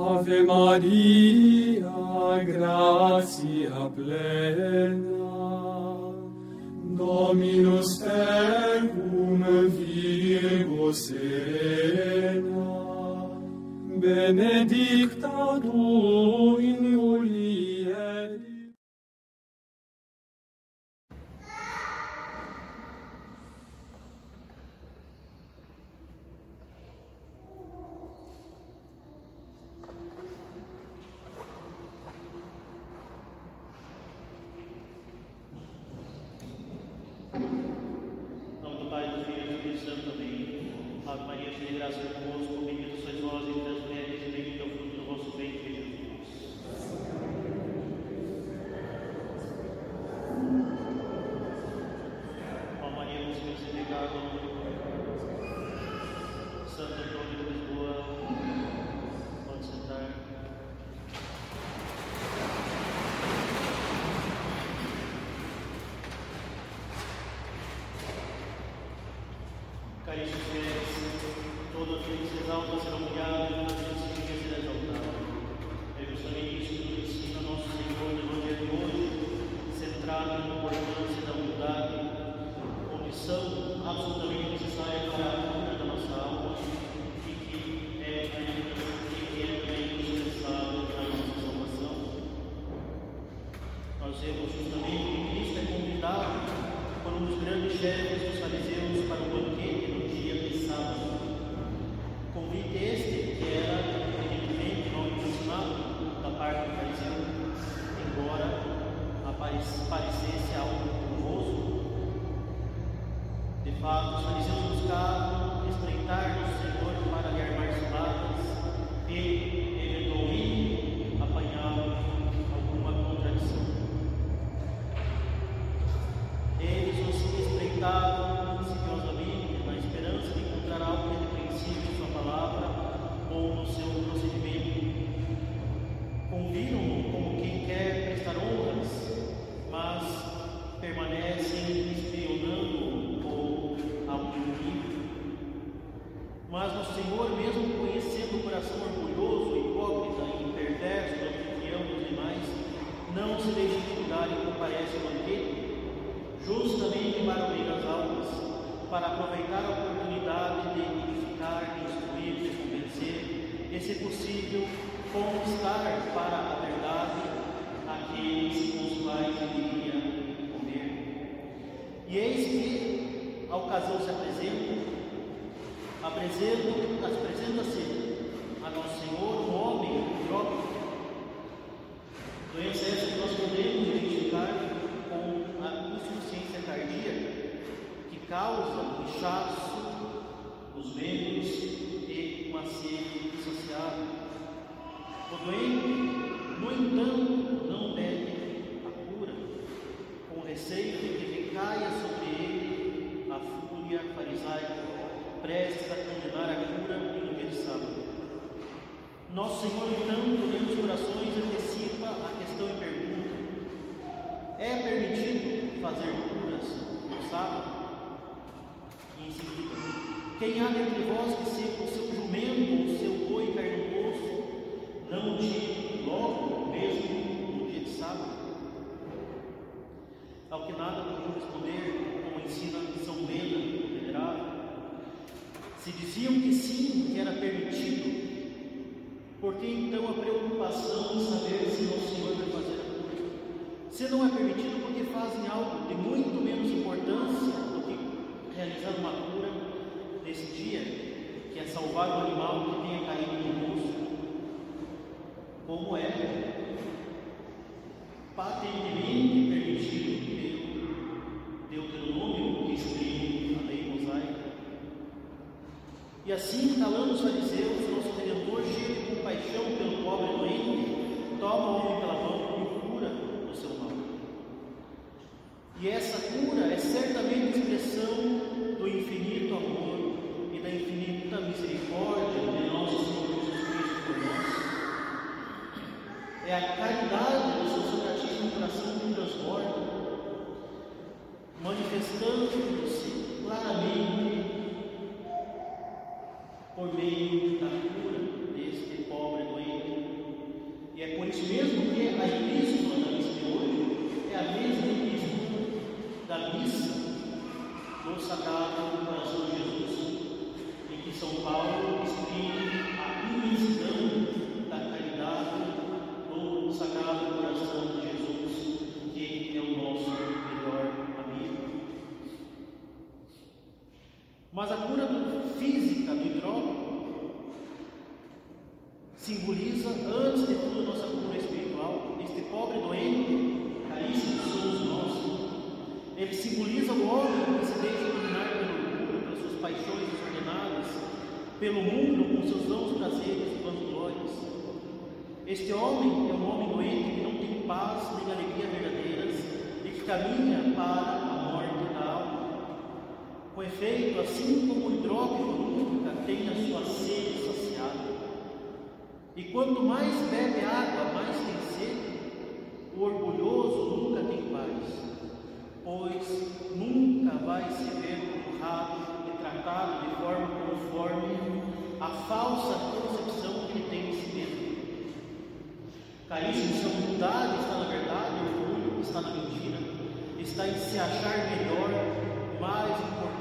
Ave Maria, gratia plena, Dominus tecum Virgo serena, benedicta tu in Justamente que Cristo é convidado por um dos grandes chefes dos fariseus para o banquete no dia de sábado. Convite este que era evidentemente não intencionado da parte do fariseu, embora parecesse algo honroso. De fato, os fariseus buscavam estreitar para a verdade aqueles com os quais ele iria comer. E eis que a ocasião se apresenta, apresenta- apresenta-se a Nosso Senhor um homem próprio, Doença essa que nós podemos identificar com a insuficiência cardíaca, que causa um doente, no entanto, não pede a cura, com receio de que recaia sobre ele a fúria farisaica, prestes a condenar a cura sábado. Nosso Senhor, então, olhando os corações, antecipa a questão e pergunta: É permitido fazer curas no sábado? E em seguida, quem há dentre vós que se o seu jumento o seu boi poço, não tire logo, mesmo no dia de sábado? Ao que nada podiam responder, como ensina São Beda, o venerável, se diziam que sim, que era permitido, por que então a preocupação em saber se o Senhor vai fazer a? Se não é permitido, porque fazem algo de muito menos importância do que realizar uma cura nesse dia, que é salvar o animal que tenha caído no poço? Como é patentemente permitido pelo Deuteronômio, que exprime a lei mosaica. E assim, calando os fariseus, simboliza, antes de tudo, nossa cura espiritual. Este pobre doente, caríssimo somos nós. Ele simboliza o homem que se deixa dominar pelo orgulho, pelas suas paixões desordenadas, pelo mundo com seus dons prazeres e vanglórias. Este homem é um homem doente que não tem paz nem alegria verdadeiras e que caminha para a morte da alma. Com efeito, assim como o hidrópico nunca tem a sua sede saciada, e quanto mais bebe água, mais tem sede, o orgulhoso nunca tem paz, pois nunca vai se ver honrado e tratado de forma conforme a falsa concepção que ele tem de si mesmo. Caríssimo, se a humildade está na verdade, orgulho está na mentira, está em se achar melhor, mais importante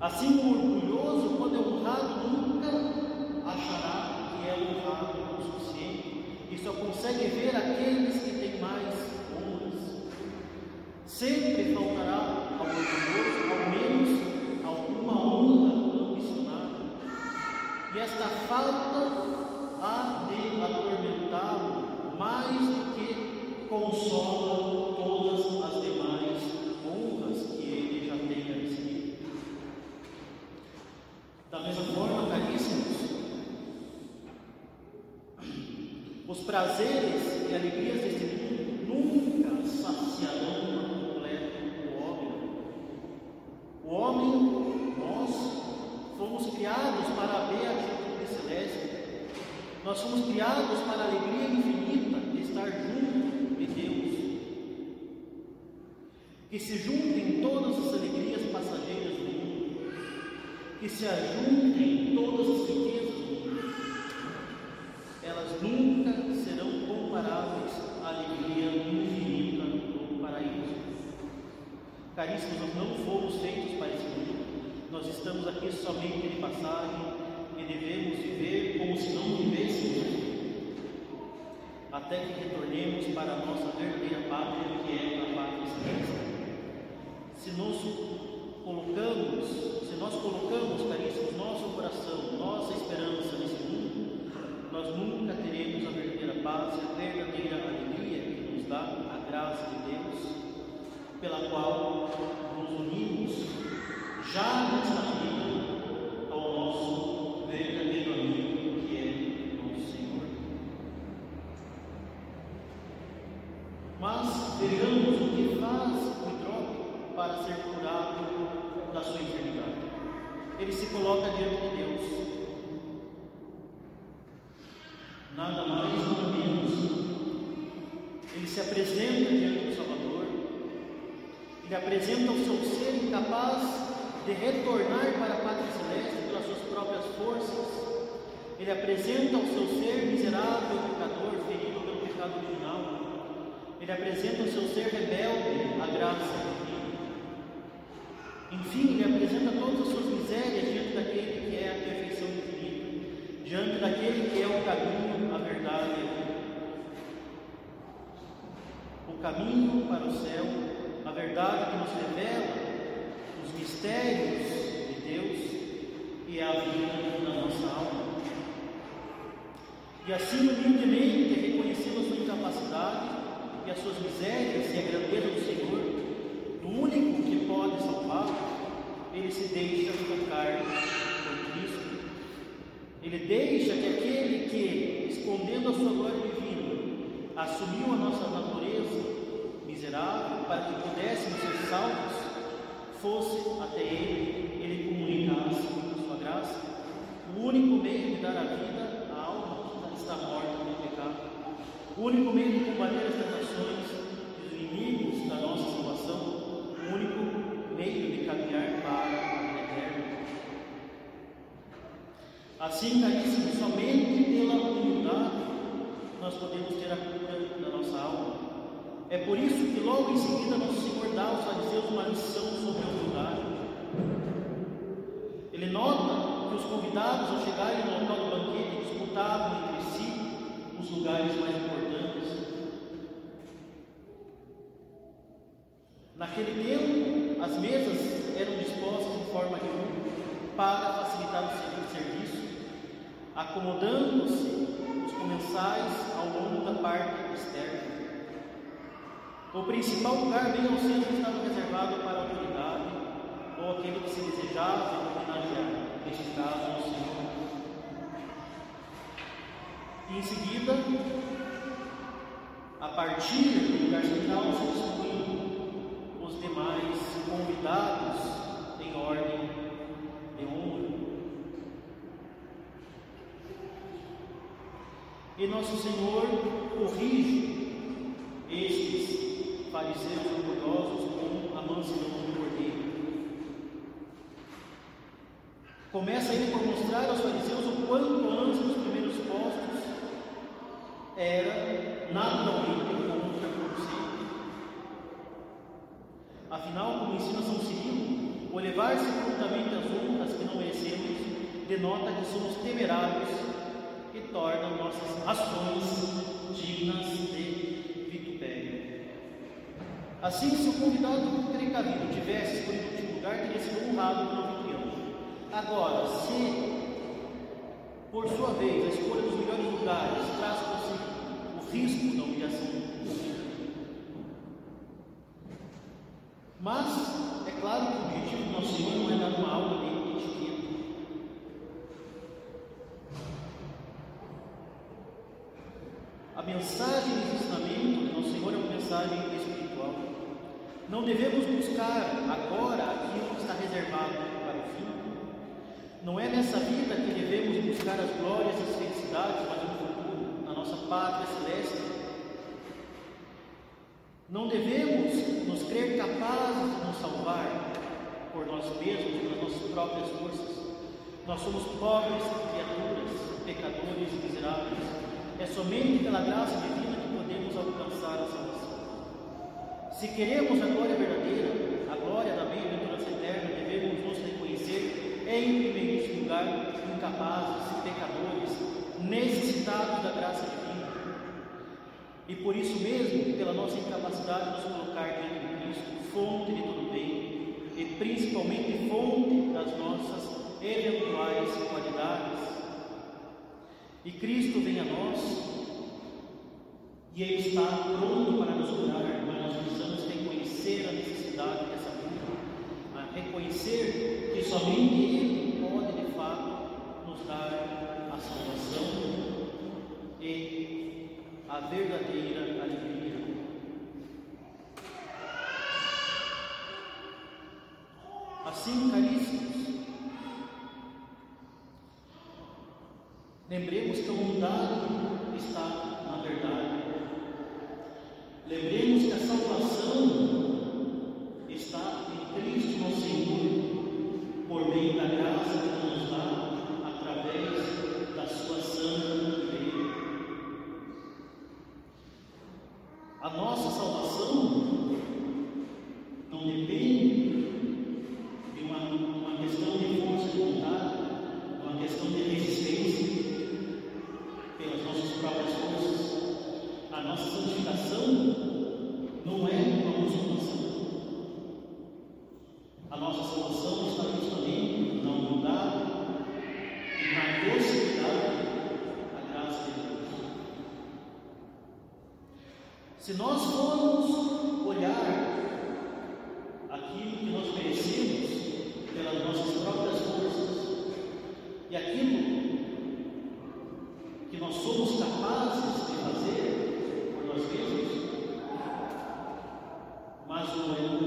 Assim, o orgulhoso, quando é honrado, nunca achará que é honrado o suficiente e só consegue ver aqueles que têm mais honras. Sempre faltará ao orgulhoso, ao menos, alguma honra ambicionada. E esta falta há de atormentá-lo mais do que consola todas as demais honras que ele já tenha recebido. Da mesma forma, caríssimos, os prazeres e alegrias deste mundo nunca saciarão por completo o homem. O homem, nós, fomos criados para a beatitude celeste. Nós fomos criados para a alegria infinita de estar junto de Deus. Que se juntem todas as alegrias passageiras do mundo, que se ajuntem todas as riquezas Caríssimos, nós não fomos feitos para esse mundo. Nós estamos aqui somente de passagem e devemos viver como se não vivêssemos até que retornemos para a nossa verdadeira pátria, que é a pátria celeste. Se nos colocamos, se nós colocamos, caríssimos, nosso coração, nossa esperança nesse mundo, nós nunca teremos a verdadeira paz e a verdadeira alegria que nos dá a graça de Deus, pela qual nos unimos já nesta Ele apresenta o seu ser incapaz de retornar para a pátria celeste pelas suas próprias forças. Ele apresenta o seu ser miserável, pecador, ferido pelo pecado original. Ele apresenta o seu ser rebelde à graça divina. Enfim, ele apresenta todas as suas misérias diante daquele que é a perfeição infinita, diante daquele que é o caminho, a verdade e a vida. O caminho para o céu, a verdade que nos revela os mistérios de Deus e a vida da nossa alma. E assim, humildemente, reconhecendo a sua incapacidade e as suas misérias e a grandeza do Senhor, do único que pode salvá-lo, ele se deixa tocar por Cristo. Ele deixa que aquele que, escondendo a sua glória divina, assumiu a nossa natureza miserável para que pudéssemos ser salvos, fosse até ele, ele comunicasse a sua graça, o único meio de dar a vida à alma que está morta no pecado, o único meio de combater as tentações dos inimigos da nossa salvação, o único meio de caminhar para a vida eterna. Assim, É por isso que logo em seguida nosso Senhor dá aos fariseus uma lição sobre a humildade. Ele nota que os convidados ao chegarem no local do banquete disputavam entre si os lugares mais importantes. Naquele tempo, as mesas eram dispostas em forma de U para facilitar o serviço, acomodando-se os comensais ao longo da parte externa. O principal lugar bem ao centro estava reservado para a autoridade ou aquele que se desejava homenagear, neste caso o Senhor. E em seguida, a partir do lugar central se distribuíam os demais convidados em ordem de honra. E nosso Senhor corrige fariseus orgulhosos com a mansidão do cordeiro. Começa ele por mostrar aos fariseus o quanto antes dos primeiros postos era naturalmente contra a corrupção. Afinal, como ensina São Cirilo, o levar-se prontamente às honras que não merecemos denota que somos temerários e torna nossas ações dignas de. Assim, se o convidado precavido tivesse escolhido último lugar, teria sido honrado pelo anfitrião. Agora, se por sua vez a escolha dos melhores lugares traz consigo o risco da humilhação mas é claro que o objetivo do nosso Senhor não é dar uma aula de etiqueta. A mensagem do ensinamento do nosso Senhor é uma mensagem espiritual. Não devemos buscar agora aquilo que está reservado para o fim. Não é nessa vida que devemos buscar as glórias e as felicidades, mas no futuro, na nossa pátria celeste. Não devemos nos crer capazes de nos salvar por nós mesmos, pelas nossas próprias forças. Nós somos pobres criaturas, pecadores miseráveis. É somente pela graça divina que podemos alcançar a salvação. Se queremos a glória verdadeira, a glória da bem-aventurança eterna, devemos nos reconhecer em primeiríssimo lugar incapazes, pecadores, necessitados da graça divina. E por isso mesmo, pela nossa incapacidade de nos colocar diante de Cristo, fonte de todo bem, e principalmente fonte das nossas eventuais qualidades. E Cristo vem a nós, e Ele está pronto para nos curar, mas nós precisamos reconhecer a necessidade dessa cura, reconhecer que somente Ele pode de fato nos dar a salvação e a verdadeira alegria. Assim, caríssimos, lembremos que a humildade está Se nós formos olhar aquilo que nós merecemos pelas nossas próprias forças e aquilo que nós somos capazes de fazer por nós mesmos, mas no olhar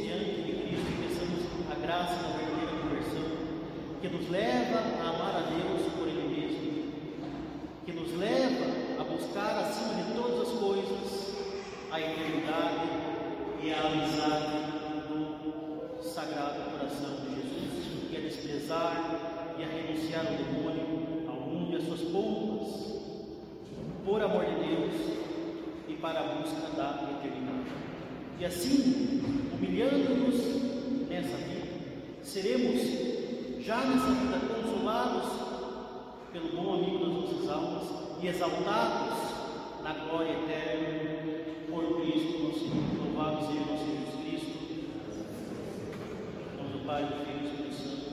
diante de Cristo e peçamos a graça da verdadeira conversão, que nos leva a amar a Deus por Ele mesmo, que nos leva a buscar acima de todas as coisas a eternidade e a amizade do Sagrado Coração de Jesus, e a desprezar e a renunciar ao demônio, ao mundo e às suas pompas, por amor de Deus e para a busca da eternidade. E assim, humilhando-nos nessa vida, seremos já nessa vida consolados pelo bom amigo das nossas almas e exaltados na glória eterna por Cristo nosso Senhor. Louvado seja nosso Jesus Cristo. Do Pai, do Filho e do Espírito Santo.